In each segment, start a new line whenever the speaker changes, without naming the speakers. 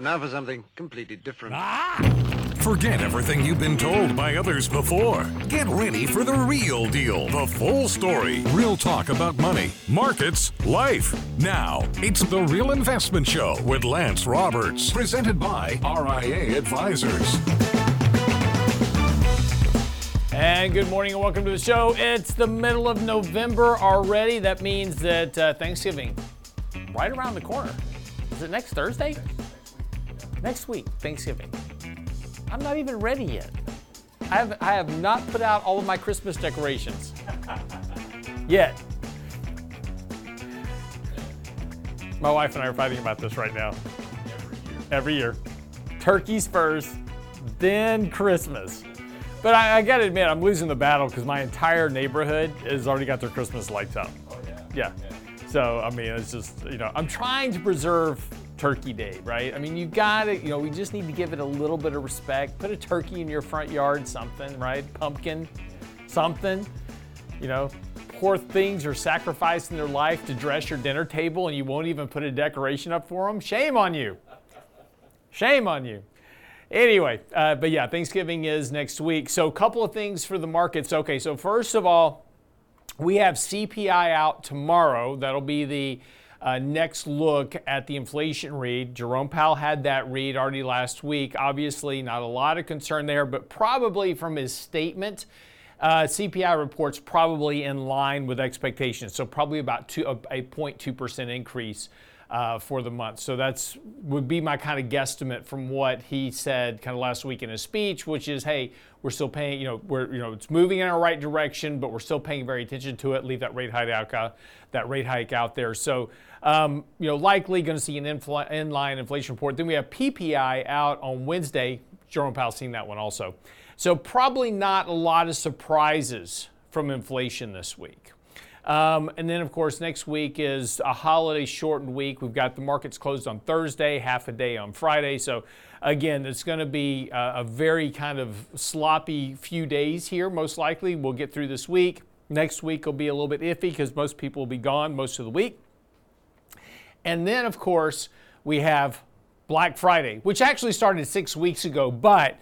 And now for something completely different. Ah!
Forget everything you've been told by others before. Get ready for the real deal, the full story, real talk about money, markets, life. Now, it's the Real Investment Show with Lance Roberts, presented by RIA Advisors.
And good morning and welcome to the show. It's the middle of November already. That means that uh, Thanksgiving right around the corner. Is it next Thursday? Next week, Thanksgiving. I'm not even ready yet. I have, I have not put out all of my Christmas decorations yet. My wife and I are fighting about this right now. Every year. Turkeys first, then Christmas. But I, I gotta admit, I'm losing the battle because my entire neighborhood has already got their Christmas lights up. Oh yeah. Yeah. So, I mean, it's just, you know, I'm trying to preserve Turkey Day, right? I mean, you gotta, you know, we just need to give it a little bit of respect. Put a turkey in your front yard, something, right? Pumpkin, something. You know, poor things are sacrificing their life to dress your dinner table and you won't even put a decoration up for them. Shame on you. Shame on you. Anyway, uh, but yeah, Thanksgiving is next week. So, a couple of things for the markets. Okay, so first of all, we have CPI out tomorrow. That'll be the uh, next look at the inflation read. Jerome Powell had that read already last week. Obviously, not a lot of concern there, but probably from his statement, uh, CPI reports probably in line with expectations. So probably about two, a, a 0.2% increase uh, for the month. So that's would be my kind of guesstimate from what he said kind of last week in his speech, which is, hey, we're still paying, you know, we're you know it's moving in our right direction, but we're still paying very attention to it. Leave that rate hike out, uh, that rate hike out there. So um, you know, likely going to see an infl- inline inflation report. Then we have PPI out on Wednesday. Jerome Powell seen that one also. So probably not a lot of surprises from inflation this week. Um, and then, of course, next week is a holiday shortened week. We've got the markets closed on Thursday, half a day on Friday. So, again, it's going to be a, a very kind of sloppy few days here, most likely. We'll get through this week. Next week will be a little bit iffy because most people will be gone most of the week. And then, of course, we have Black Friday, which actually started six weeks ago, but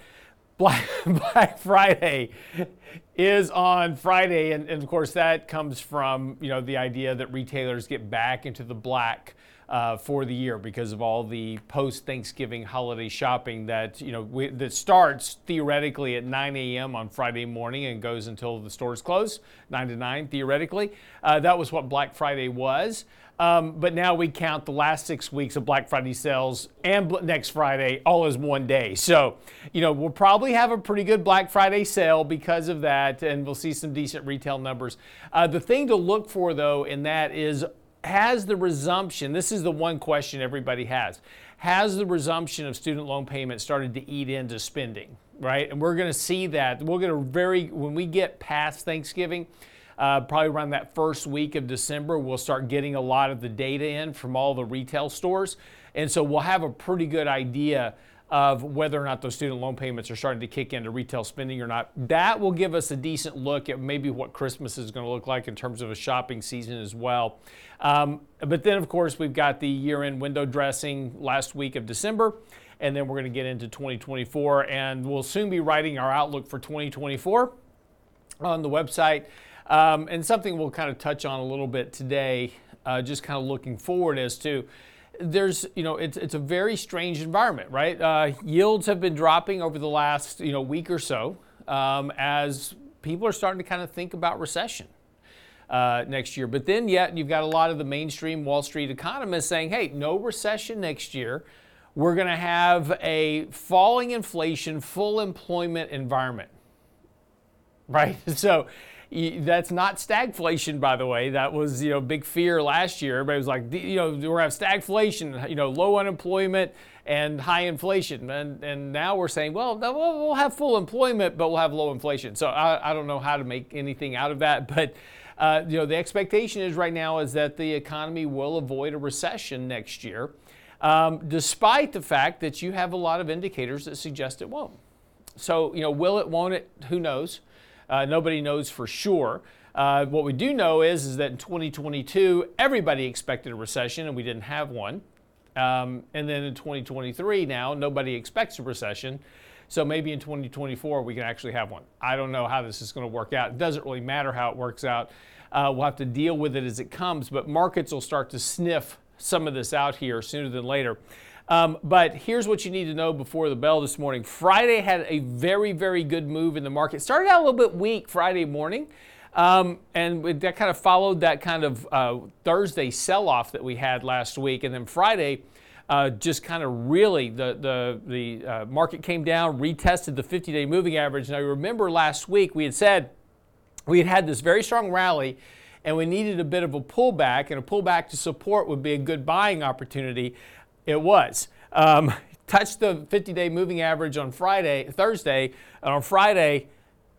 Black Friday is on Friday, and, and, of course that comes from you know the idea that retailers get back into the black uh, for the year because of all the post-Thanksgiving holiday shopping that you know we, that starts theoretically at 9 a.m. on Friday morning and goes until the stores close, 9 to 9 theoretically. Uh, that was what Black Friday was. Um, but now we count the last six weeks of Black Friday sales and next Friday all as one day. So, you know, we'll probably have a pretty good Black Friday sale because of that, and we'll see some decent retail numbers. Uh, the thing to look for, though, in that is has the resumption, this is the one question everybody has, has the resumption of student loan payments started to eat into spending, right? And we're going to see that. We're going to very, when we get past Thanksgiving, uh, probably around that first week of December, we'll start getting a lot of the data in from all the retail stores. And so we'll have a pretty good idea of whether or not those student loan payments are starting to kick into retail spending or not. That will give us a decent look at maybe what Christmas is going to look like in terms of a shopping season as well. Um, but then, of course, we've got the year end window dressing last week of December. And then we're going to get into 2024, and we'll soon be writing our outlook for 2024 on the website. Um, and something we'll kind of touch on a little bit today, uh, just kind of looking forward as to there's, you know, it's, it's a very strange environment, right? Uh, yields have been dropping over the last, you know, week or so um, as people are starting to kind of think about recession. Uh, next year. But then, yet, you've got a lot of the mainstream Wall Street economists saying, hey, no recession next year. We're going to have a falling inflation, full employment environment. Right? So, that's not stagflation, by the way. That was you know big fear last year. Everybody was like, you know, we're gonna have stagflation, you know, low unemployment and high inflation, and and now we're saying, well, we'll have full employment, but we'll have low inflation. So I, I don't know how to make anything out of that, but. Uh, you know, the expectation is right now is that the economy will avoid a recession next year, um, despite the fact that you have a lot of indicators that suggest it won't. So, you know, will it, won't it? Who knows? Uh, nobody knows for sure. Uh, what we do know is, is that in 2022, everybody expected a recession and we didn't have one. Um, and then in 2023, now nobody expects a recession. So maybe in 2024 we can actually have one. I don't know how this is going to work out. It doesn't really matter how it works out. Uh, we'll have to deal with it as it comes, but markets will start to sniff some of this out here sooner than later. Um, but here's what you need to know before the bell this morning. Friday had a very, very good move in the market. Started out a little bit weak Friday morning. Um, and that kind of followed that kind of uh, Thursday sell off that we had last week. And then Friday, uh, just kind of really the the the uh, market came down, retested the 50-day moving average. Now, remember last week we had said we had had this very strong rally, and we needed a bit of a pullback, and a pullback to support would be a good buying opportunity. It was. Um, touched the 50-day moving average on Friday, Thursday, and on Friday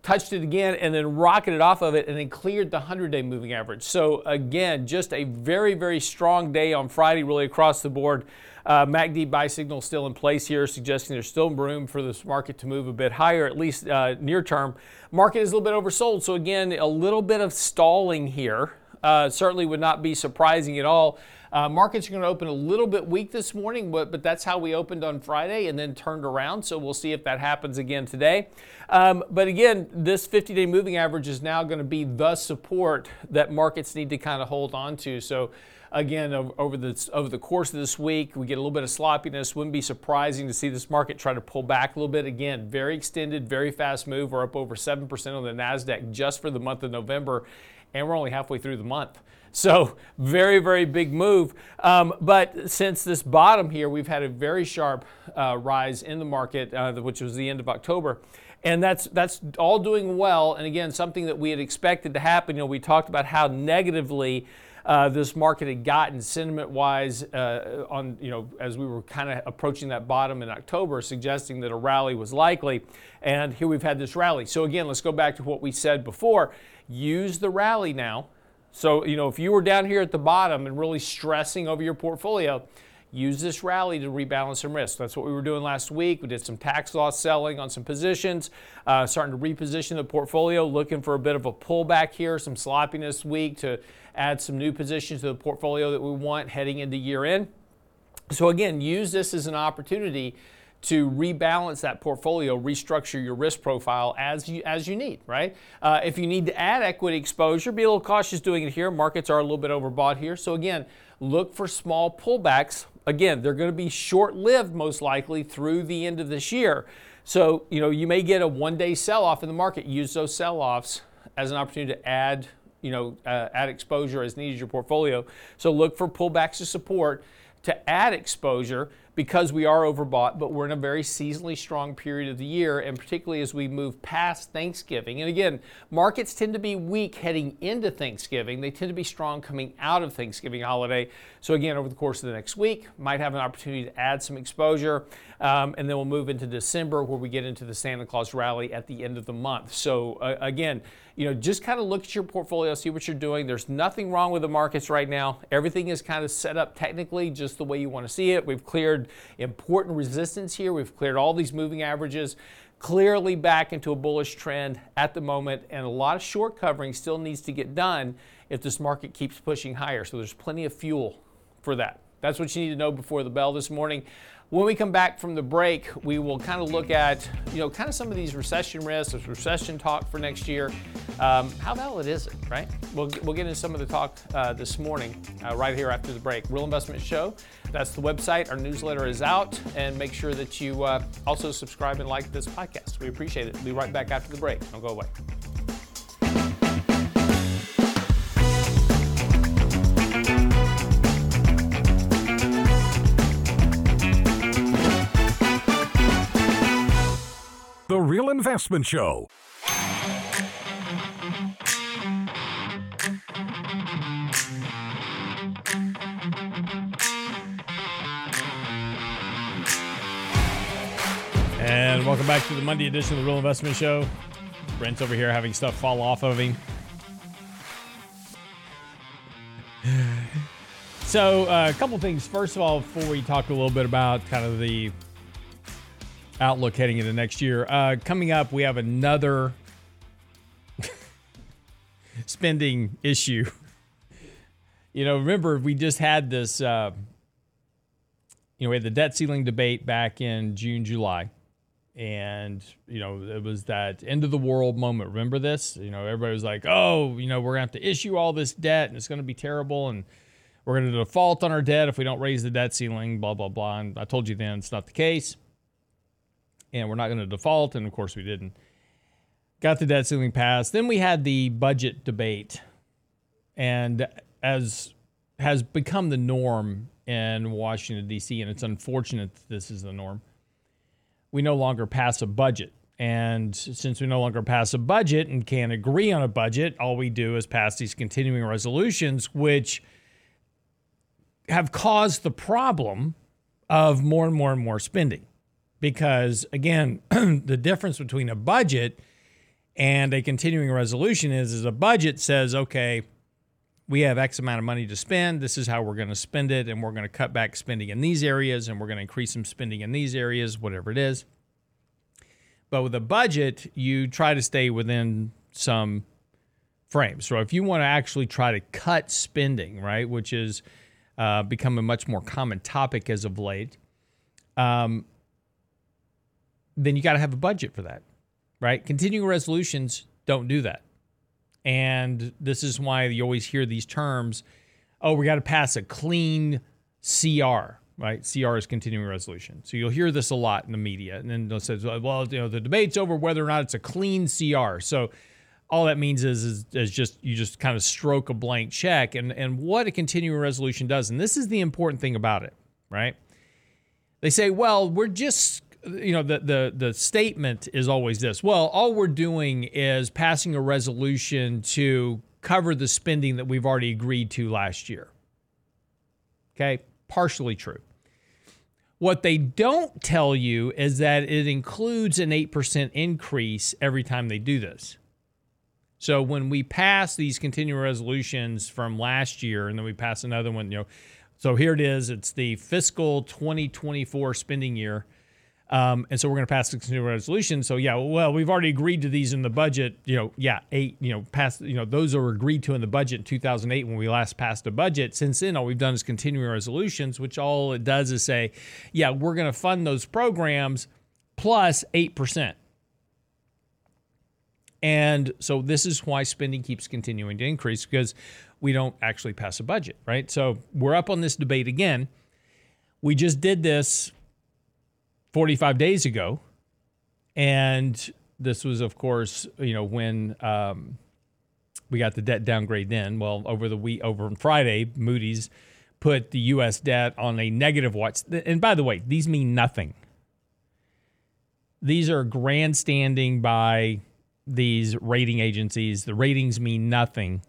touched it again and then rocketed off of it and then cleared the 100 day moving average. So, again, just a very, very strong day on Friday, really across the board. Uh, MACD buy signal still in place here, suggesting there's still room for this market to move a bit higher, at least uh, near term. Market is a little bit oversold, so again, a little bit of stalling here. Uh, certainly would not be surprising at all. Uh, markets are going to open a little bit weak this morning, but, but that's how we opened on Friday and then turned around. So we'll see if that happens again today. Um, but again, this 50 day moving average is now going to be the support that markets need to kind of hold on to. So again over the over the course of this week. We get a little bit of sloppiness. Wouldn't be surprising to see this market try to pull back a little bit. Again, very extended, very fast move. We're up over seven percent on the Nasdaq just for the month of November, and we're only halfway through the month. So, very, very big move. Um, but since this bottom here, we've had a very sharp uh, rise in the market, uh, which was the end of October. And that's, that's all doing well. And again, something that we had expected to happen. You know, we talked about how negatively uh, this market had gotten sentiment wise uh, on you know as we were kind of approaching that bottom in October suggesting that a rally was likely and here we've had this rally so again let's go back to what we said before use the rally now so you know if you were down here at the bottom and really stressing over your portfolio use this rally to rebalance some risk. That's what we were doing last week. We did some tax loss selling on some positions, uh, starting to reposition the portfolio, looking for a bit of a pullback here, some sloppiness week to add some new positions to the portfolio that we want heading into year end. So, again, use this as an opportunity to rebalance that portfolio, restructure your risk profile as you as you need, right? Uh, if you need to add equity exposure, be a little cautious doing it here. Markets are a little bit overbought here, so again, look for small pullbacks. Again, they're going to be short-lived, most likely through the end of this year. So you know you may get a one-day sell-off in the market. Use those sell-offs as an opportunity to add you know, uh, add exposure as needed your portfolio. So look for pullbacks to support to add exposure because we are overbought, but we're in a very seasonally strong period of the year, and particularly as we move past Thanksgiving. And again, markets tend to be weak heading into Thanksgiving. They tend to be strong coming out of Thanksgiving holiday. So again, over the course of the next week, might have an opportunity to add some exposure, um, and then we'll move into December where we get into the Santa Claus rally at the end of the month. So uh, again, you know, just kind of look at your portfolio, see what you're doing. There's nothing wrong with the markets right now. Everything is kind of set up technically just the way you want to see it. We've cleared important resistance here. We've cleared all these moving averages clearly back into a bullish trend at the moment, and a lot of short covering still needs to get done if this market keeps pushing higher. So there's plenty of fuel for that. That's what you need to know before the bell this morning. When we come back from the break, we will kind of look at, you know, kind of some of these recession risks, this recession talk for next year. Um, how valid is it, right? We'll, we'll get into some of the talk uh, this morning, uh, right here after the break. Real Investment Show, that's the website. Our newsletter is out, and make sure that you uh, also subscribe and like this podcast. We appreciate it. We'll be right back after the break. Don't go away.
Real Investment Show.
And welcome back to the Monday edition of the Real Investment Show. Brent's over here having stuff fall off of him. So, uh, a couple things. First of all, before we talk a little bit about kind of the outlook heading into next year. Uh, coming up, we have another spending issue. You know, remember we just had this uh, you know, we had the debt ceiling debate back in June, July. And, you know, it was that end of the world moment. Remember this? You know, everybody was like, oh, you know, we're to have to issue all this debt and it's to be terrible. And we're going to default on our debt if we don't raise the debt ceiling, blah, blah, blah. And I told you then it's not the case. And we're not going to default. And of course, we didn't. Got the debt ceiling passed. Then we had the budget debate. And as has become the norm in Washington, D.C., and it's unfortunate that this is the norm. We no longer pass a budget. And since we no longer pass a budget and can't agree on a budget, all we do is pass these continuing resolutions, which have caused the problem of more and more and more spending. Because again, the difference between a budget and a continuing resolution is, is a budget says, okay, we have X amount of money to spend. This is how we're going to spend it. And we're going to cut back spending in these areas and we're going to increase some spending in these areas, whatever it is. But with a budget, you try to stay within some frames. So if you want to actually try to cut spending, right, which is uh, become a much more common topic as of late, um, then you got to have a budget for that, right? Continuing resolutions don't do that. And this is why you always hear these terms oh, we got to pass a clean CR, right? CR is continuing resolution. So you'll hear this a lot in the media. And then they'll say, well, you know, the debate's over whether or not it's a clean CR. So all that means is, is, is, just you just kind of stroke a blank check. And, and what a continuing resolution does, and this is the important thing about it, right? They say, well, we're just you know the the the statement is always this. Well all we're doing is passing a resolution to cover the spending that we've already agreed to last year. Okay? Partially true. What they don't tell you is that it includes an 8% increase every time they do this. So when we pass these continuing resolutions from last year and then we pass another one you know so here it is it's the fiscal 2024 spending year um, and so we're going to pass the continuing resolution. So yeah, well, we've already agreed to these in the budget. You know, yeah, eight. You know, past. You know, those are agreed to in the budget in 2008 when we last passed a budget. Since then, all we've done is continuing resolutions, which all it does is say, yeah, we're going to fund those programs plus eight percent. And so this is why spending keeps continuing to increase because we don't actually pass a budget, right? So we're up on this debate again. We just did this 45 days ago. And this was, of course, you know, when um, we got the debt downgrade then. Well, over the week, over on Friday, Moody's put the U.S. debt on a negative watch. And by the way, these mean nothing. These are grandstanding by these rating agencies. The ratings mean nothing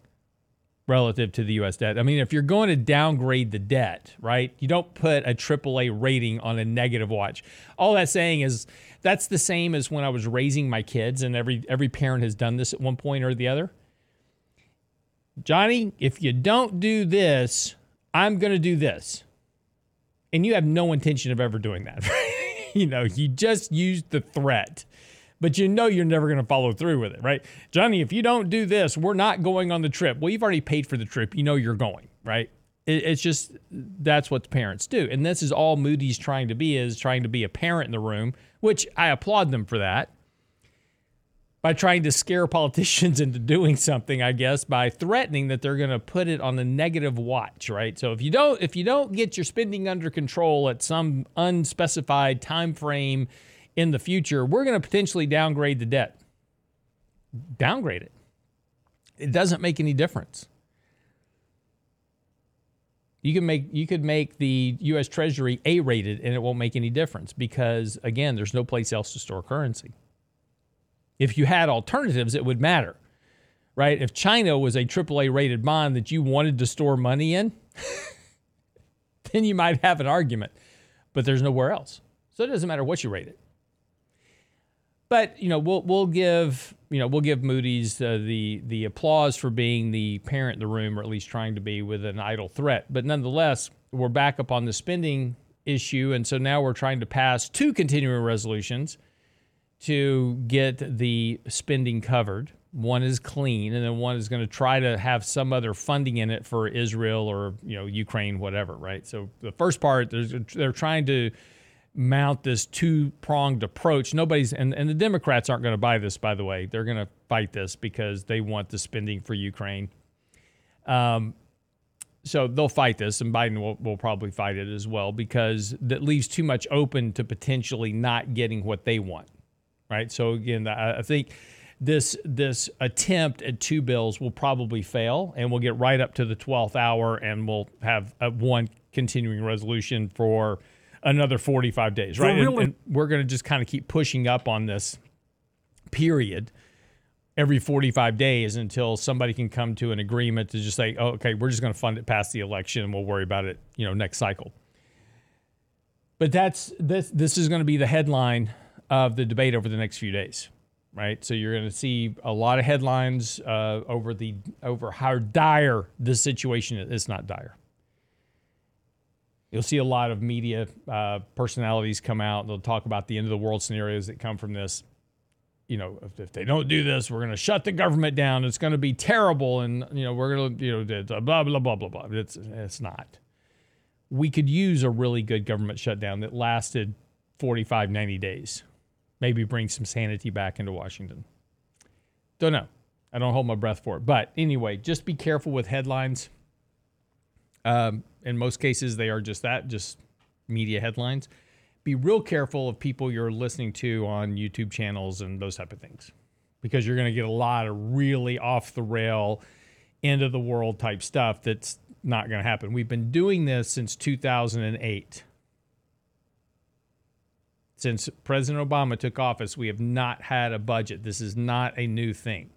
relative to the US debt. I mean, if you're going to downgrade the debt, right, you don't put a AAA rating on a negative watch. All that's saying is that's the same as when I was raising my kids, and every every parent has done this at one point or the other. Johnny, if you don't do this, I'm going to do this. And you have no intention of ever doing that. you know, you just used the threat but you know you're never going to follow through with it, right? Johnny, if you don't do this, we're not going on the trip. Well, you've already paid for the trip. You know you're going, right? It, it's just that's what parents do. And this is all Moody's trying to be is trying to be a parent in the room, which I applaud them for that. By trying to scare politicians into doing something, I guess, by threatening that they're going to put it on a negative watch, right? So if you don't if you don't get your spending under control at some unspecified time frame, in the future, we're going to potentially downgrade the debt. Downgrade it. It doesn't make any difference. You can make you could make the US Treasury A rated and it won't make any difference because again, there's no place else to store currency. If you had alternatives, it would matter. Right? If China was a AAA rated bond that you wanted to store money in, then you might have an argument. But there's nowhere else. So it doesn't matter what you rate it. But you know, we'll we'll give you know we'll give Moody's uh, the the applause for being the parent in the room, or at least trying to be with an idle threat. But nonetheless, we're back up on the spending issue, and so now we're trying to pass two continuing resolutions to get the spending covered. one is clean, and then one is going to try to have some other funding in it for Israel or you know Ukraine, whatever, right? So the first part, they're trying to mount this two pronged approach. Nobody's and, and the Democrats aren't going to buy this, by the way. They're going to fight this because they want the spending for Ukraine. Um, so they'll fight this, and Biden will, will probably fight it as well because that leaves too much open to potentially not getting what they want, right? So again, I, think this this attempt at two bills will probably fail, and we'll get right up to the twelfth hour, and we'll have a, one continuing resolution for another forty five days, right? And, and we're going to just kind of keep pushing up on this period every 45 days until somebody can come to an agreement to just say, oh, okay, we're just going to fund it past the election and we'll worry about it, you know, next cycle. But that's this this is going to be the headline of the debate over the next few days right? So you're going to see a lot of headlines uh, over the over how dire the situation is. It's not dire. You'll see a lot of media uh, personalities come out. They'll talk about the end of the world scenarios that come from this. You know, if, if they don't do this, we're going to shut the government down. It's going to be terrible, and you know, we're going to you know blah blah blah blah blah. It's it's not. We could use a really good government shutdown that lasted 45, 90 days maybe bring some sanity back into Washington. Don't know. I don't hold my breath for it. But anyway, just be careful with headlines. Um, in most cases, they are just that, just media headlines. Be real careful of people you're listening to on YouTube channels and those type of things, because you're going to get a lot of really off the rail, end of the world type stuff that's not going to happen. We've been doing this since 2008 since President Obama took office, we have not had a budget. This is not a new thing.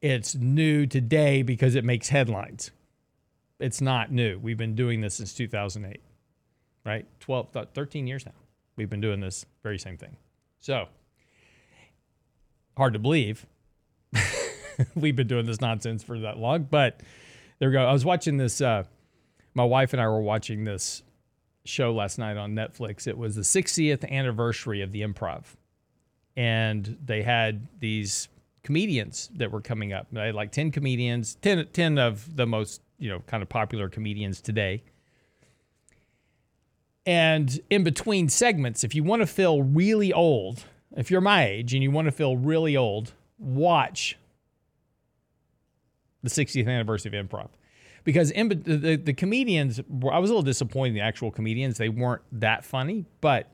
It's new today because it makes headlines. It's not new. We've been doing this since 2008, right? 12, 13 years now. We've been doing this very same thing. So, hard to believe. We've been doing this nonsense for that long, but there we go. I was watching this. Uh, my wife and I were watching this show last night on Netflix. It was the 60th anniversary of the improv. And they had these comedians that were coming up. They had like 10 comedians, 10, 10 of the most, you know, kind of popular comedians today. And in between segments, if you want to feel really old, if you're my age and you want to feel really old, watch the 60th anniversary of improv because in, the, the comedians, I was a little disappointed in the actual comedians. They weren't that funny, but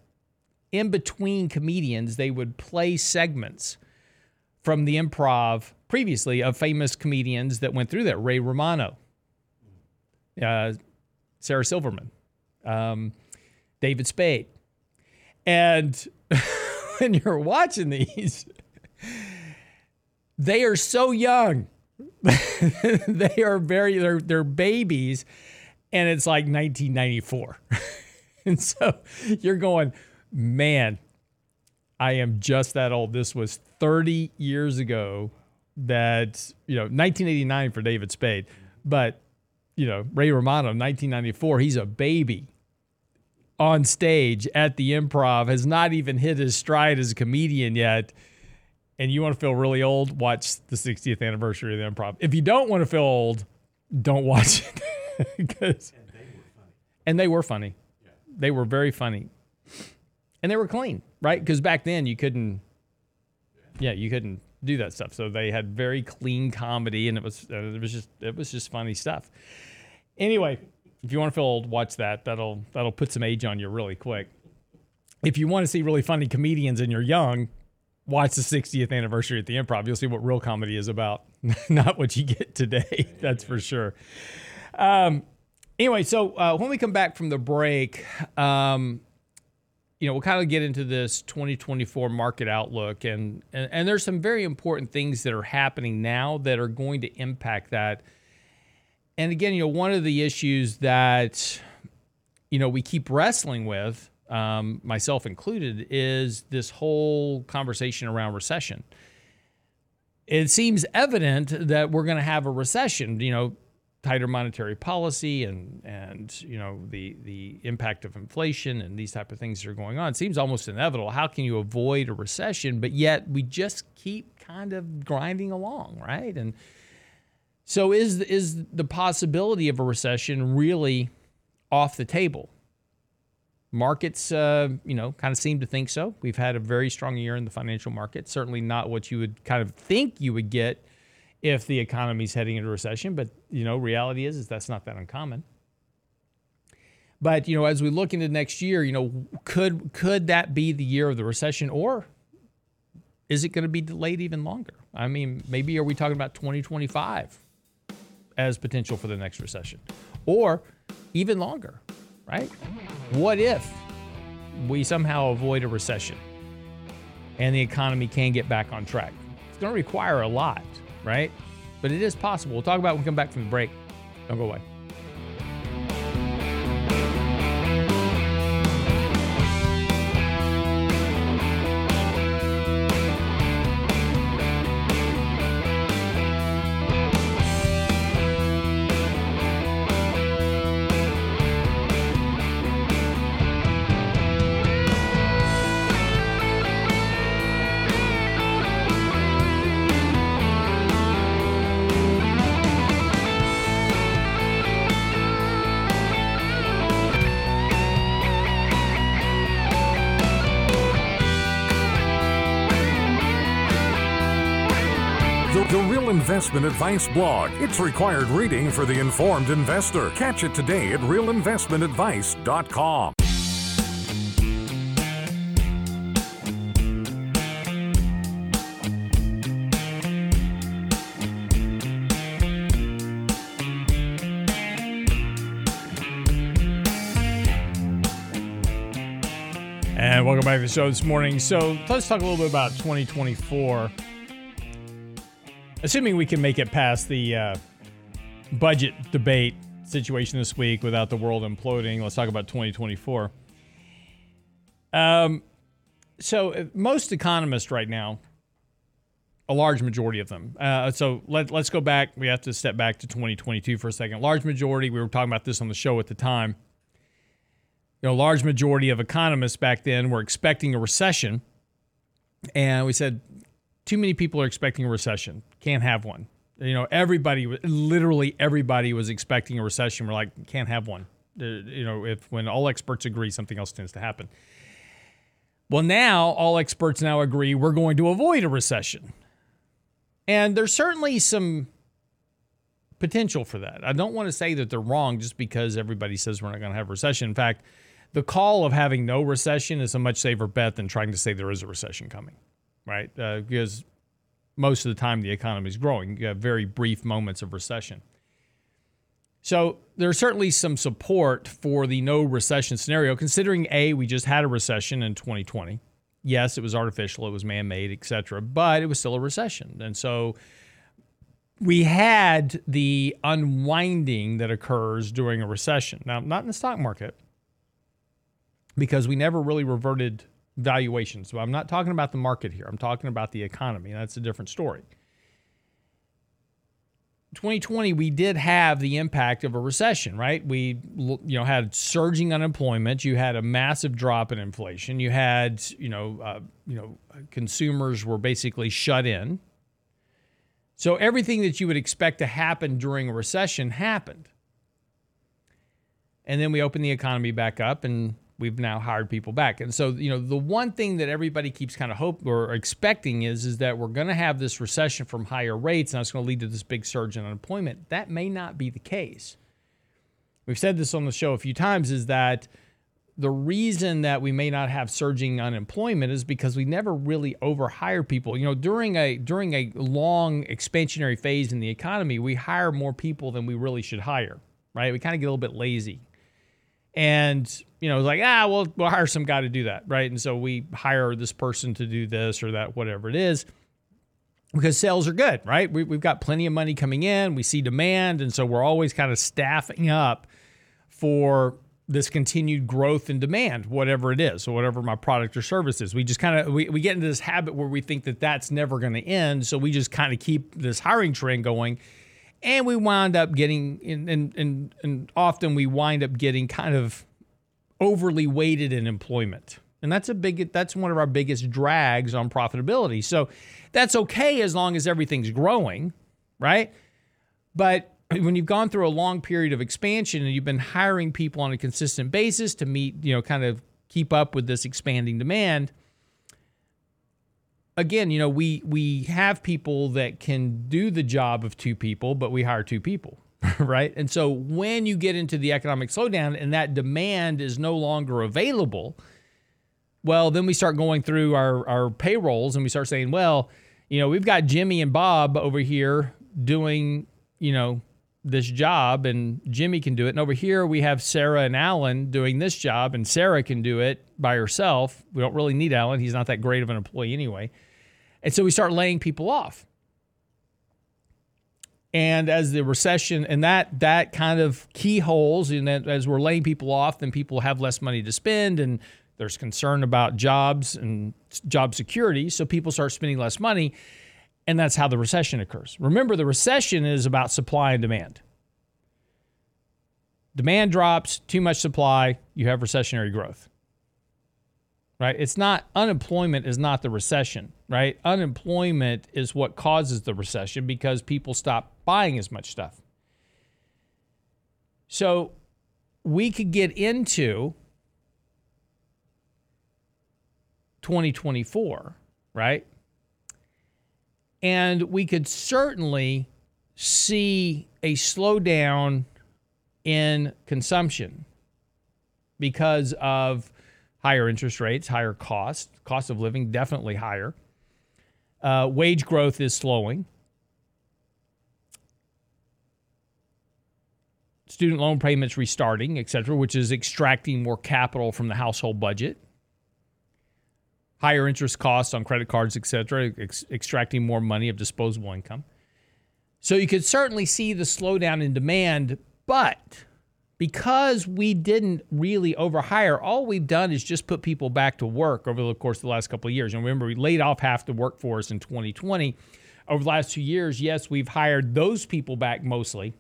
in between comedians, they would play segments from the improv previously of famous comedians that went through that. Ray Romano, uh, Sarah Silverman, um, David Spade. And when you're watching these, they are so young. They are very they're they're babies and it's like 1994 and so you're going man i am just that old. This was 30 years ago that you know 1989 for david spade. But you know ray romano 1994 he's a baby on stage at the improv has not even hit his stride as a comedian yet and you want to feel really old, watch the 60th anniversary of the improv. If you don't want to feel old, don't watch it. because and they were funny. Yeah. They were very funny. And they were clean, right? Because back then you couldn't yeah, you couldn't do that stuff. So they had very clean comedy and it was uh, it was just it was just funny stuff. Anyway, if you want to feel old, watch that. That'll that'll put some age on you really quick. If you want to see really funny comedians and you're young, watch the 60th anniversary at the improv you'll see what real comedy is about not what you get today that's for sure um, anyway so uh, when we come back from the break um, you know we'll kind of get into this 2024 market outlook and, and and there's some very important things that are happening now that are going to impact that and again you know one of the issues that you know we keep wrestling with um, myself included, is this whole conversation around recession. It seems evident that we're going to have a recession. You know, tighter monetary policy and and you know the the impact of inflation and these type of things that are going on it seems almost inevitable how can you avoid a recession but yet we just keep kind of grinding along right and so is is the possibility of a recession really off the table markets uh, you know kind of seem to think so we've had a very strong year in the financial market certainly not what you would kind of think you would get if the economy is heading into recession. But you know, reality is is that's not that uncommon. But you know, as we look into next year, you know, could could that be the year of the recession, or is it going to be delayed even longer? I mean, maybe are we talking about 2025 as potential for the next recession, or even longer, right? What if we somehow avoid a recession and the economy can get back on track? It's going to require a lot right? But it is possible. We'll talk about when we come back from the break. Don't go away.
Investment Advice blog. It's required reading for the informed investor. Catch it today at realinvestmentadvice.com.
And welcome back to the show this morning. So let's talk a little bit about 2024 assuming we can make it past the uh, budget debate situation this week without the world imploding, let's talk about 2024. Um, so uh, most economists right now, a large majority of them. Uh, so let, let's go back. We have to step back to 2022 for a second. Large majority. We were talking about this on the show at the time. You know, large majority of economists back then were expecting a recession, and we said too many people are expecting a recession. Can't have one. You know, everybody, literally everybody was expecting a recession. We're like, can't have one. Uh, you know, if when all experts agree, something else tends to happen. Well, now all experts now agree we're going to avoid a recession. And there's certainly some potential for that. I don't want to say that they're wrong just because everybody says we're not going to have a recession. In fact, the call of having no recession is a much safer bet than trying to say there is a recession coming right? Uh, because most of the time the economy is growing. You have very brief moments of recession. So there's certainly some support for the no recession scenario, considering A, we just had a recession in 2020. Yes, it was artificial, it was man made, et cetera, but it was still a recession. And so we had the unwinding that occurs during a recession. Now, not in the stock market, because we never really reverted valuations. So I'm not talking about the market here. I'm talking about the economy. That's a different story. 2020 we did have the impact of a recession, right? We you know had surging unemployment, you had a massive drop in inflation, you had, you know, uh, you know, consumers were basically shut in. So everything that you would expect to happen during a recession happened. And then we opened the economy back up and we've now hired people back. And so, you know, the one thing that everybody keeps kind of hope or expecting is is that we're going to have this recession from higher rates and that's going to lead to this big surge in unemployment. That may not be the case. We've said this on the show a few times is that the reason that we may not have surging unemployment is because we never really overhire people. You know, during a during a long expansionary phase in the economy, we hire more people than we really should hire, right? We kind of get a little bit lazy. And you know, like, ah, well, we'll hire some guy to do that, right? And so we hire this person to do this or that, whatever it is, because sales are good, right? We, we've got plenty of money coming in, we see demand, and so we're always kind of staffing up for this continued growth in demand, whatever it is, or whatever my product or service is. We just kind of we, we get into this habit where we think that that's never going to end, so we just kind of keep this hiring trend going and we wound up getting and and and, and often we wind up getting kind of overly weighted in employment. And that's a big that's one of our biggest drags on profitability. So that's okay as long as everything's growing, right? But when you've gone through a long period of expansion and you've been hiring people on a consistent basis to meet, you know, kind of keep up with this expanding demand, again, you know, we we have people that can do the job of two people, but we hire two people, right? And so when you get into the economic slowdown and that demand is no longer available, well, then we start going through our our payrolls and we start saying, well, you know, we've got Jimmy and Bob over here doing, you know, this job and Jimmy can do it. And over here we have Sarah and Alan doing this job and Sarah can do it by herself. We don't really need Alan. He's not that great of an employee anyway. And so we start laying people off. And as the recession and that that kind of keyholes, and as we're laying people off, then people have less money to spend, and there's concern about jobs and job security. So people start spending less money, and that's how the recession occurs. Remember, the recession is about supply and demand. Demand drops, too much supply, you have recessionary growth right? It's not unemployment is not the recession, right? Unemployment is what causes the recession because people stop buying as much stuff. So we could get into 2024, right? And we could certainly see a slowdown in consumption because of higher interest rates, higher cost, cost of living definitely higher. Uh, wage growth is slowing. Student loan payments restarting, et cetera, which is extracting more capital from the household budget. Higher interest costs on credit cards, et cetera, ex- extracting more money of disposable income. So you could certainly see the slowdown in demand, but because we didn't really overhire, all we've done is just put people back to work over the course of the last couple of years. And remember, we laid off half the workforce in 2020. Over the last two years, yes, we've hired those people back mostly.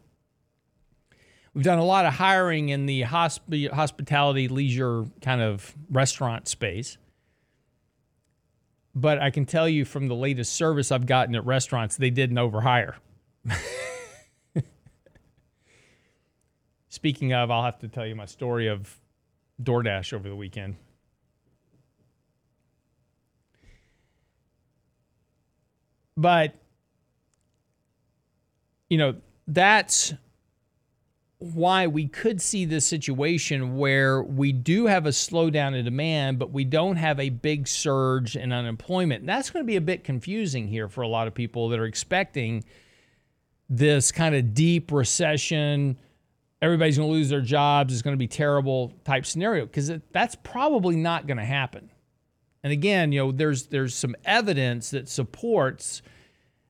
We've done a lot of hiring in the hosp- hospitality, leisure kind of restaurant space. But I can tell you from the latest service I've gotten at restaurants, they didn't overhire. Speaking of, I'll have to tell you my story of DoorDash over the weekend. But, you know, that's why we could see this situation where we do have a slowdown in demand, but we don't have a big surge in unemployment. And that's going to be a bit confusing here for a lot of people that are expecting this kind of deep recession everybody's going to lose their jobs, it's going to be terrible type scenario because that's probably not going to happen. And again, you know, there's there's some evidence that supports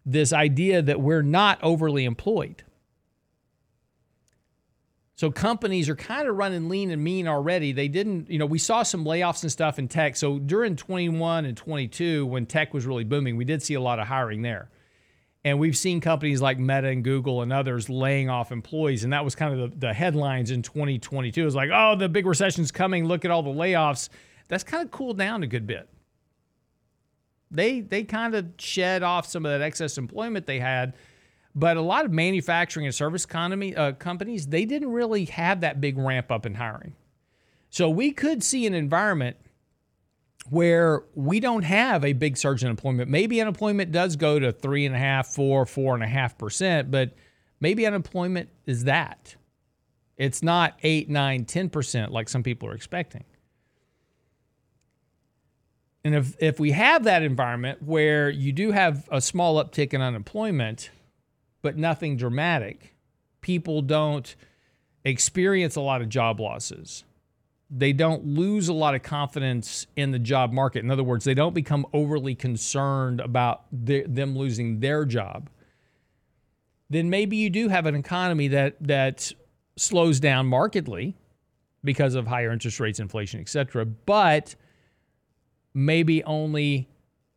this idea that we're not overly employed. So companies are kind of running lean and mean already. They didn't, you know, we saw some layoffs and stuff in tech. So during 21 and 22 when tech was really booming, we did see a lot of hiring there. And we've seen companies like Meta and Google and others laying off employees. And that was kind of the, the headlines in 2022. It was like, oh, the big recession's coming. Look at all the layoffs. That's kind of cooled down a good bit. They, they kind of shed off some of that excess employment they had. But a lot of manufacturing and service economy uh, companies, they didn't really have that big ramp up in hiring. So we could see an environment where we don't have a big surge in employment. Maybe unemployment does go to three and a half, four, four and a half percent, but maybe unemployment is that. It's not eight, nine, 10% like some people are expecting. And if, if we have that environment where you do have a small uptick in unemployment, but nothing dramatic, people don't experience a lot of job losses they don't lose a lot of confidence in the job market. In other words, they don't become overly concerned about them losing their job. Then maybe you do have an economy that that slows down markedly because of higher interest rates, inflation, et cetera, but maybe only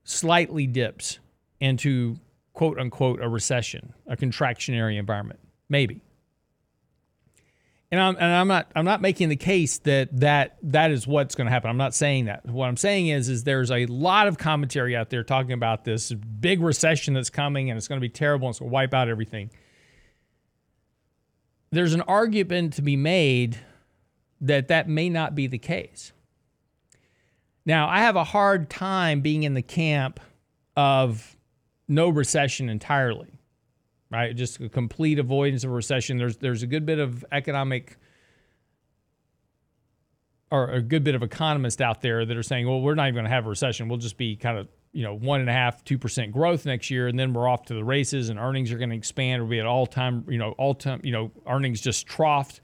slightly dips into quote unquote a recession, a contractionary environment. Maybe. And I'm, and I'm not I'm not making the case that that that is what's going to happen. I'm not saying that. What I'm saying is is there's a lot of commentary out there talking about this big recession that's coming and it's going to be terrible and it's going to wipe out everything. There's an argument to be made that that may not be the case. Now, I have a hard time being in the camp of no recession entirely right? Just a complete avoidance of recession. There's there's a good bit of economic or a good bit of economists out there that are saying, well, we're not even going to have a recession. We'll just be kind of you know one and a half, two percent growth next year, and then we're off to the races, and earnings are going to expand. We'll be at all time, you know, all time, you know, earnings just troughed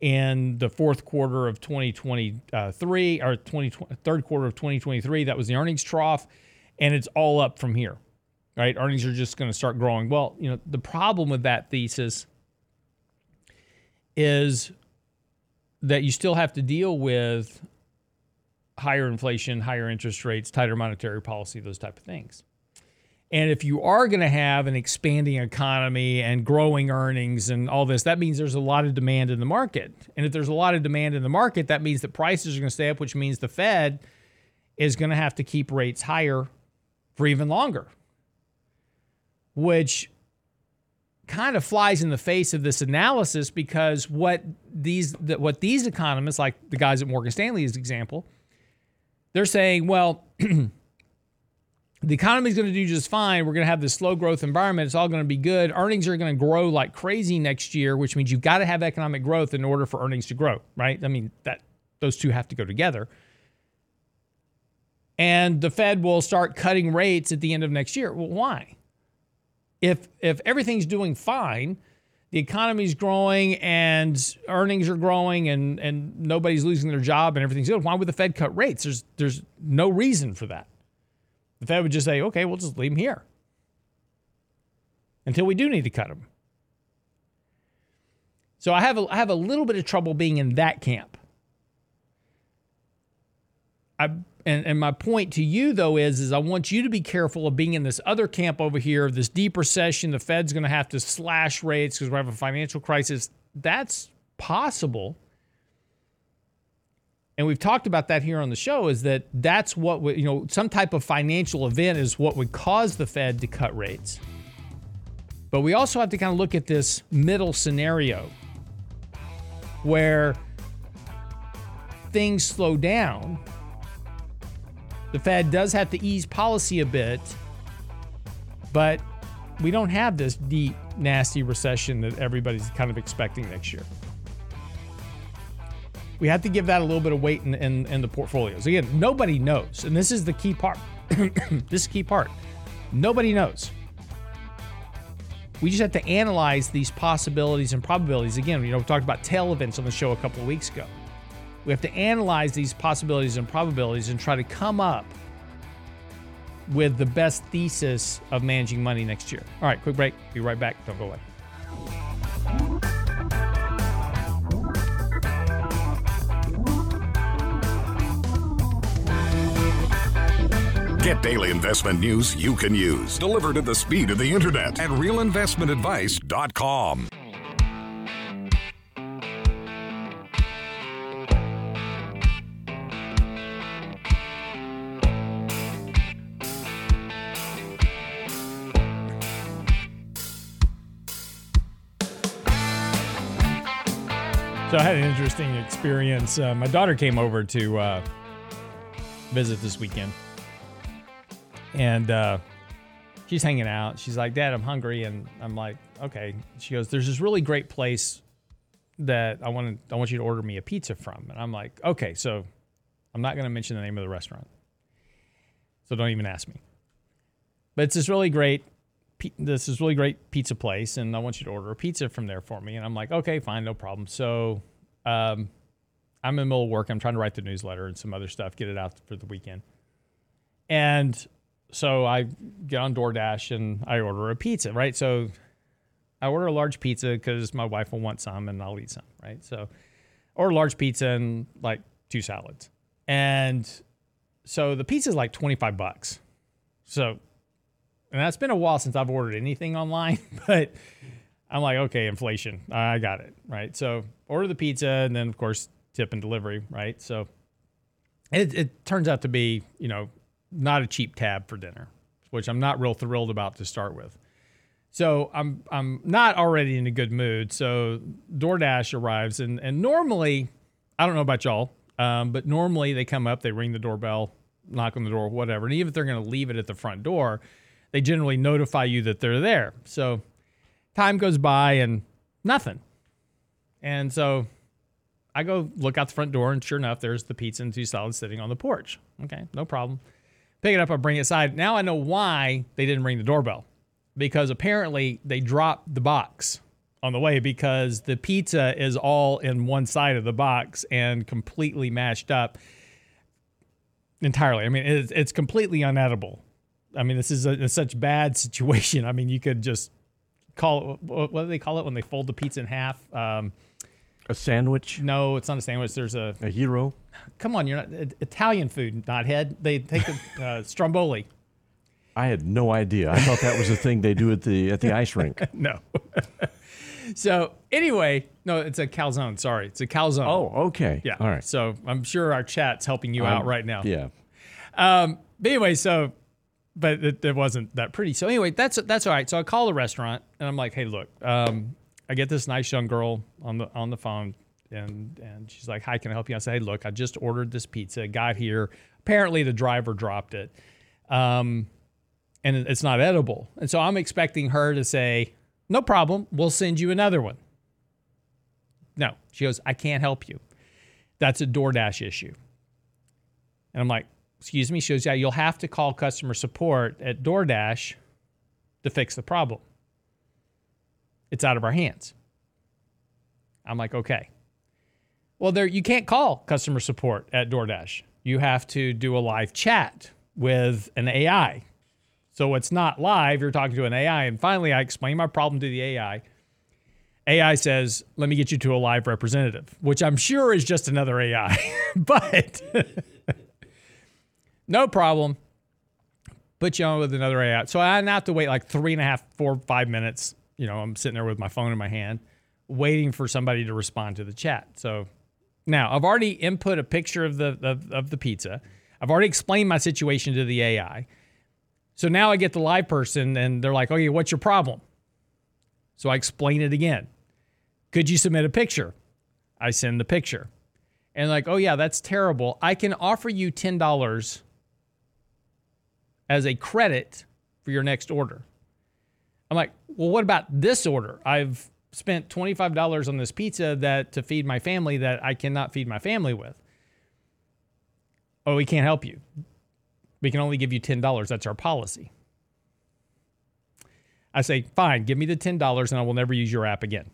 in the fourth quarter of 2023 or 20, third quarter of 2023. That was the earnings trough, and it's all up from here right? Earnings are just going to start growing. Well, you know, the problem with that thesis is that you still have to deal with higher inflation, higher interest rates, tighter monetary policy, those type of things. And if you are going to have an expanding economy and growing earnings and all this, that means there's a lot of demand in the market. And if there's a lot of demand in the market, that means that prices are going to stay up, which means the Fed is going to have to keep rates higher for even longer which kind of flies in the face of this analysis because what these what these economists like the guys at Morgan Stanley as example they're saying well the economy is going to do just fine. We're going to have this slow growth environment. It's all going to be good. Earnings are going to grow like crazy next year which means you've got to have economic growth in order for earnings to grow right? I mean that those two have to go together. And the fed will start cutting rates at the end of next year. Well why if if everything's doing fine, the economy's growing and earnings are growing and and nobody's losing their job and everything's good, why would the Fed cut rates? There's there's no reason for that. The Fed would just say, okay, we'll just leave them here until we do need to cut them. So I have a, I have a little bit of trouble being in that camp. I and, and my point to you though is is I want you to be careful of being in this other camp over here, this deep recession. The Fed's going to have to slash rates because we have a financial crisis. That's possible. And we've talked about that here on the show is that that's what would, you know, some type of financial event is what would cause the Fed to cut rates. But we also have to kind of look at this middle scenario where things slow down the Fed does have to ease policy a bit, but we don't have this deep, nasty recession that everybody's kind of expecting next year. We have to give that a little bit of weight in, in, in the portfolios. Again, nobody knows, and this is the key part. this is key part. Nobody knows. We just have to analyze these possibilities and probabilities. Again, you know, we talked about tail events on the show a couple of weeks ago. We have to analyze these possibilities and probabilities and try to come up with the best thesis of managing money next year. All right, quick break. Be right back. Don't go away.
Get daily investment news you can use, delivered at the speed of the internet at realinvestmentadvice.com.
an interesting experience. Uh, my daughter came over to uh, visit this weekend, and uh, she's hanging out. She's like, "Dad, I'm hungry," and I'm like, "Okay." She goes, "There's this really great place that I want to. I want you to order me a pizza from." And I'm like, "Okay." So I'm not going to mention the name of the restaurant, so don't even ask me. But it's this really great this is really great pizza place and I want you to order a pizza from there for me. And I'm like, okay, fine, no problem. So um, I'm in the middle of work. I'm trying to write the newsletter and some other stuff, get it out for the weekend. And so I get on DoorDash and I order a pizza, right? So I order a large pizza because my wife will want some and I'll eat some, right? So order a large pizza and like two salads. And so the pizza is like 25 bucks. So And that's been a while since I've ordered anything online, but I'm like, okay, inflation. I got it. Right. So order the pizza and then, of course, tip and delivery. Right. So it, it turns out to be, you know, not a cheap tab for dinner, which I'm not real thrilled about to start with. So I'm I'm not already in a good mood. So DoorDash arrives and and normally, I don't know about y'all, um, but normally they come up, they ring the doorbell, knock on the door, whatever. And even if they're going to leave it at the front door, they generally notify you that they're there. So time goes by and nothing. And so I go look out the front door, and sure enough, there's the pizza and two salads sitting on the porch. Okay, no problem. Pick it up, I bring it aside. Now I know why they didn't ring the doorbell because apparently they dropped the box on the way because the pizza is all in one side of the box and completely mashed up entirely. I mean, it's, it's completely unedible. I mean, this is a, such bad situation. I mean, you could just call it what do they call it when they fold the pizza in half? Um,
a sandwich?
No, it's not a sandwich. There's a
a hero.
Come on, you're not Italian food, not head. They take the uh, stromboli.
I had no idea. I thought that was a thing they do at the at the ice rink.
no. so anyway, no, it's a calzone. Sorry, it's a calzone.
Oh, okay.
Yeah.
All right.
So I'm sure our chat's helping you out right now.
Yeah.
Um. But anyway, so, but it, it, wasn't that pretty. So anyway, that's that's all right. So I call the restaurant and I'm like, hey, look, um, I get this nice young girl on the on the phone. And, and she's like, Hi, can I help you? I say, Hey, look, I just ordered this pizza, got here. Apparently, the driver dropped it. Um, and it's not edible. And so I'm expecting her to say, No problem, we'll send you another one. No, she goes, I can't help you. That's a DoorDash issue. And I'm like, Excuse me? She goes, Yeah, you'll have to call customer support at DoorDash to fix the problem. It's out of our hands. I'm like, Okay. Well, there you can't call customer support at DoorDash. You have to do a live chat with an AI so it's not live, you're talking to an AI. And finally, I explain my problem to the AI. AI says, let me get you to a live representative, which I'm sure is just another AI. but no problem. Put you on with another AI. So I now have to wait like three and a half, four, five minutes. You know, I'm sitting there with my phone in my hand, waiting for somebody to respond to the chat. So now I've already input a picture of the of, of the pizza. I've already explained my situation to the AI. So now I get the live person and they're like, oh, okay, what's your problem? So I explain it again. Could you submit a picture? I send the picture. And like, oh, yeah, that's terrible. I can offer you $10 as a credit for your next order. I'm like, well, what about this order? I've spent $25 on this pizza that to feed my family that I cannot feed my family with. Oh, we can't help you. We can only give you $10. That's our policy. I say, fine, give me the $10 and I will never use your app again.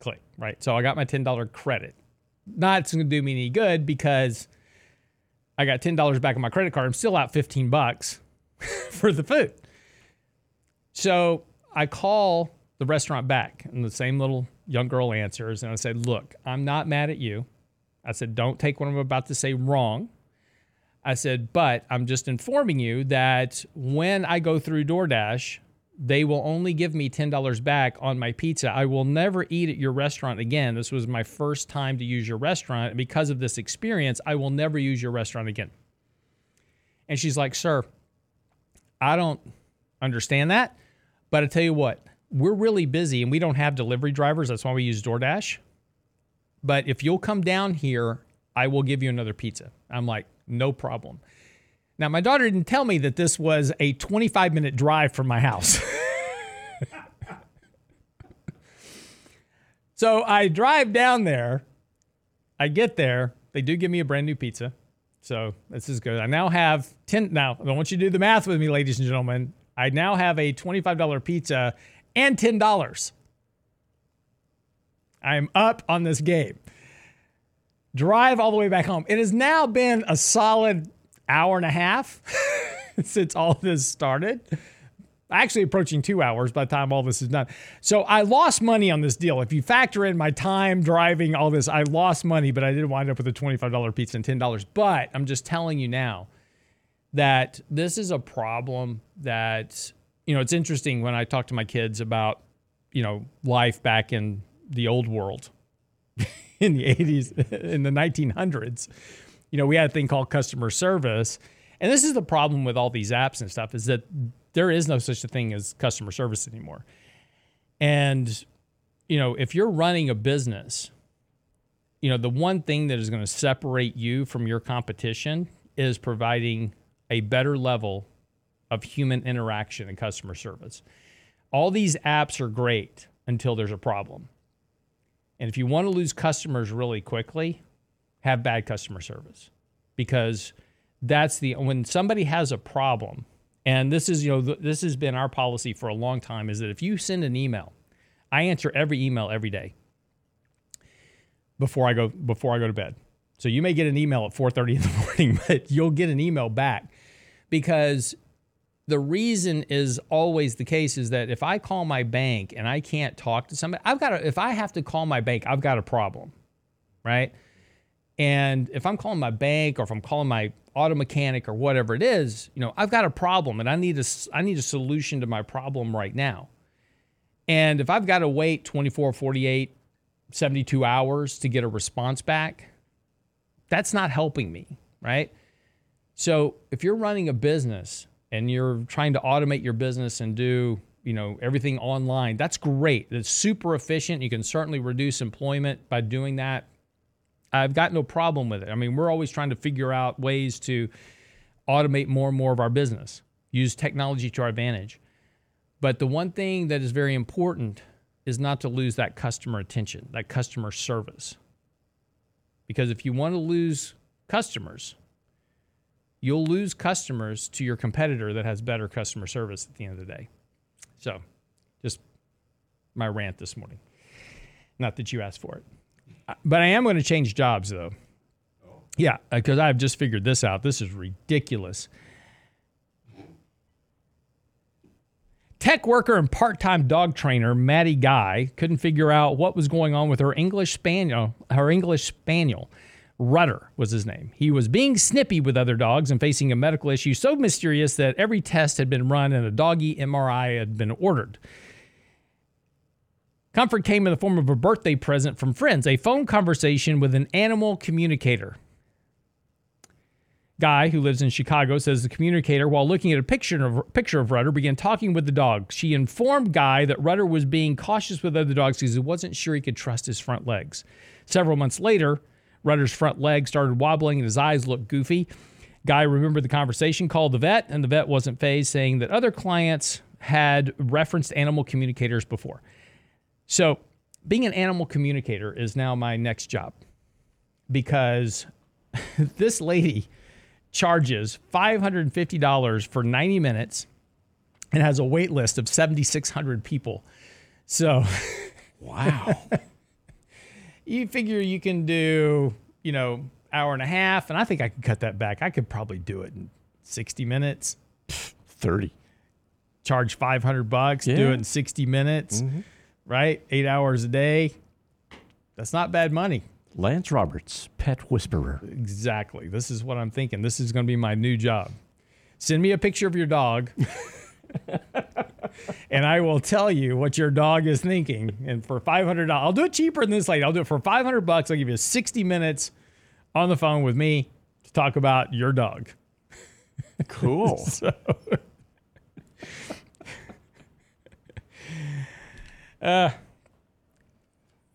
Click, right? So I got my $10 credit. Not going to do me any good because I got $10 back on my credit card. I'm still out 15 bucks for the food. So I call the restaurant back and the same little young girl answers. And I said, look, I'm not mad at you. I said, don't take what I'm about to say wrong. I said, but I'm just informing you that when I go through DoorDash, they will only give me $10 back on my pizza. I will never eat at your restaurant again. This was my first time to use your restaurant. And because of this experience, I will never use your restaurant again. And she's like, Sir, I don't understand that. But I tell you what, we're really busy and we don't have delivery drivers. That's why we use DoorDash. But if you'll come down here, I will give you another pizza. I'm like, no problem. Now, my daughter didn't tell me that this was a 25 minute drive from my house. so I drive down there. I get there. They do give me a brand new pizza. So this is good. I now have 10. Now, I want you to do the math with me, ladies and gentlemen. I now have a $25 pizza and $10. I'm up on this game drive all the way back home. It has now been a solid hour and a half since all this started. Actually, approaching two hours by the time all this is done. So I lost money on this deal. If you factor in my time driving all this, I lost money, but I did wind up with a $25 pizza and $10. But I'm just telling you now, that this is a problem that you know it's interesting when I talk to my kids about you know life back in the old world in the 80s in the 1900s you know we had a thing called customer service and this is the problem with all these apps and stuff is that there is no such a thing as customer service anymore and you know if you're running a business you know the one thing that is going to separate you from your competition is providing a better level of human interaction and customer service. All these apps are great until there's a problem. And if you want to lose customers really quickly, have bad customer service because that's the when somebody has a problem and this is you know this has been our policy for a long time is that if you send an email i answer every email every day before i go before i go to bed so you may get an email at 4:30 in the morning but you'll get an email back because the reason is always the case is that if I call my bank and I can't talk to somebody, I've got a, if I have to call my bank, I've got a problem, right? And if I'm calling my bank or if I'm calling my auto mechanic or whatever it is, you know, I've got a problem and I need a, I need a solution to my problem right now. And if I've got to wait 24, 48, 72 hours to get a response back, that's not helping me, right? So if you're running a business and you're trying to automate your business and do you know everything online, that's great. It's super efficient. You can certainly reduce employment by doing that. I've got no problem with it. I mean, we're always trying to figure out ways to automate more and more of our business, use technology to our advantage. But the one thing that is very important is not to lose that customer attention, that customer service. Because if you want to lose customers, you'll lose customers to your competitor that has better customer service at the end of the day. So, just my rant this morning. Not that you asked for it. Uh, But I am going to change jobs though. Yeah, because I've just figured this out. This is ridiculous. Tech worker and part-time dog trainer Maddie Guy couldn't figure out what was going on with her English spaniel. Her English spaniel, Rudder was his name. He was being snippy with other dogs and facing a medical issue so mysterious that every test had been run and a doggy MRI had been ordered. Comfort came in the form of a birthday present from friends, a phone conversation with an animal communicator. Guy, who lives in Chicago, says the communicator, while looking at a picture of, picture of Rudder, began talking with the dog. She informed Guy that Rudder was being cautious with other dogs because he wasn't sure he could trust his front legs. Several months later, Rudder's front legs started wobbling and his eyes looked goofy. Guy remembered the conversation, called the vet, and the vet wasn't phased, saying that other clients had referenced animal communicators before. So, being an animal communicator is now my next job because this lady charges $550 for 90 minutes and has a wait list of 7,600 people. So,
Wow.
you figure you can do, you know, hour and a half, and I think I could cut that back. I could probably do it in 60 minutes.
30.
Charge 500 bucks, do it in 60 minutes, mm-hmm. Right? Eight hours a day. That's not bad money.
Lance Roberts, pet whisperer.
Exactly. This is what I'm thinking. This is going to be my new job. Send me a picture of your dog, and I will tell you what your dog is thinking. And for $500, I'll do it cheaper than this lady. I'll do it for 500 bucks. I'll give you 60 minutes on the phone with me to talk about your dog.
Cool.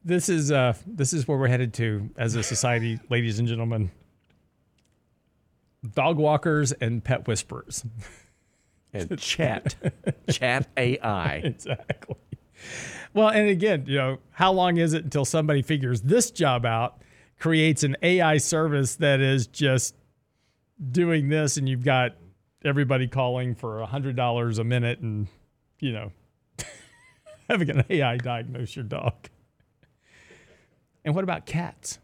This is uh, this is where we're headed to as a society, ladies and gentlemen. Dog walkers and pet whisperers.
and chat. chat AI.
exactly. Well, and again, you know, how long is it until somebody figures this job out, creates an AI service that is just doing this, and you've got everybody calling for a hundred dollars a minute, and you know, having an AI diagnose your dog. And what about cats?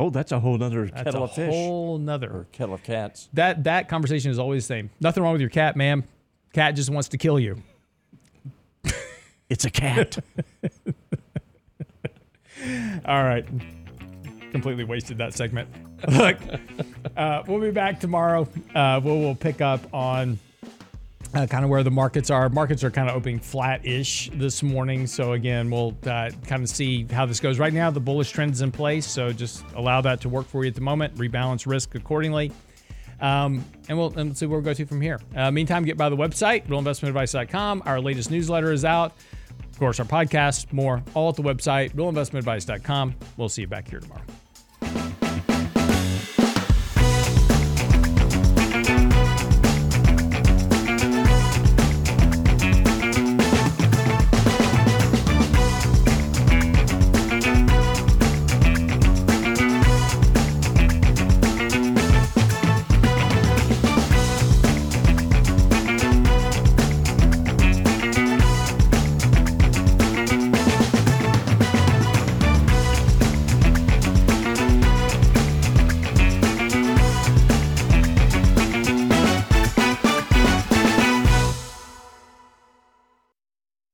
Oh, that's a whole nother
That's
kettle of fish.
A whole nother.
or kettle of cats.
That that conversation is always the same. Nothing wrong with your cat, ma'am. Cat just wants to kill you.
It's a cat.
All right. Completely wasted that segment. Look, uh, we'll be back tomorrow. Uh, we'll, we'll pick up on uh, kind of where the markets are. Markets are kind of opening flat-ish this morning. So again, we'll uh, kind of see how this goes. Right now, the bullish trend is in place, so just allow that to work for you at the moment. Rebalance risk accordingly. Um, and we'll, and see where we go to from here. Uh, meantime, get by the website, realinvestmentadvice.com. Our latest newsletter is out. Of course, our podcast, more, all at the website, realinvestmentadvice.com. We'll see you back here tomorrow.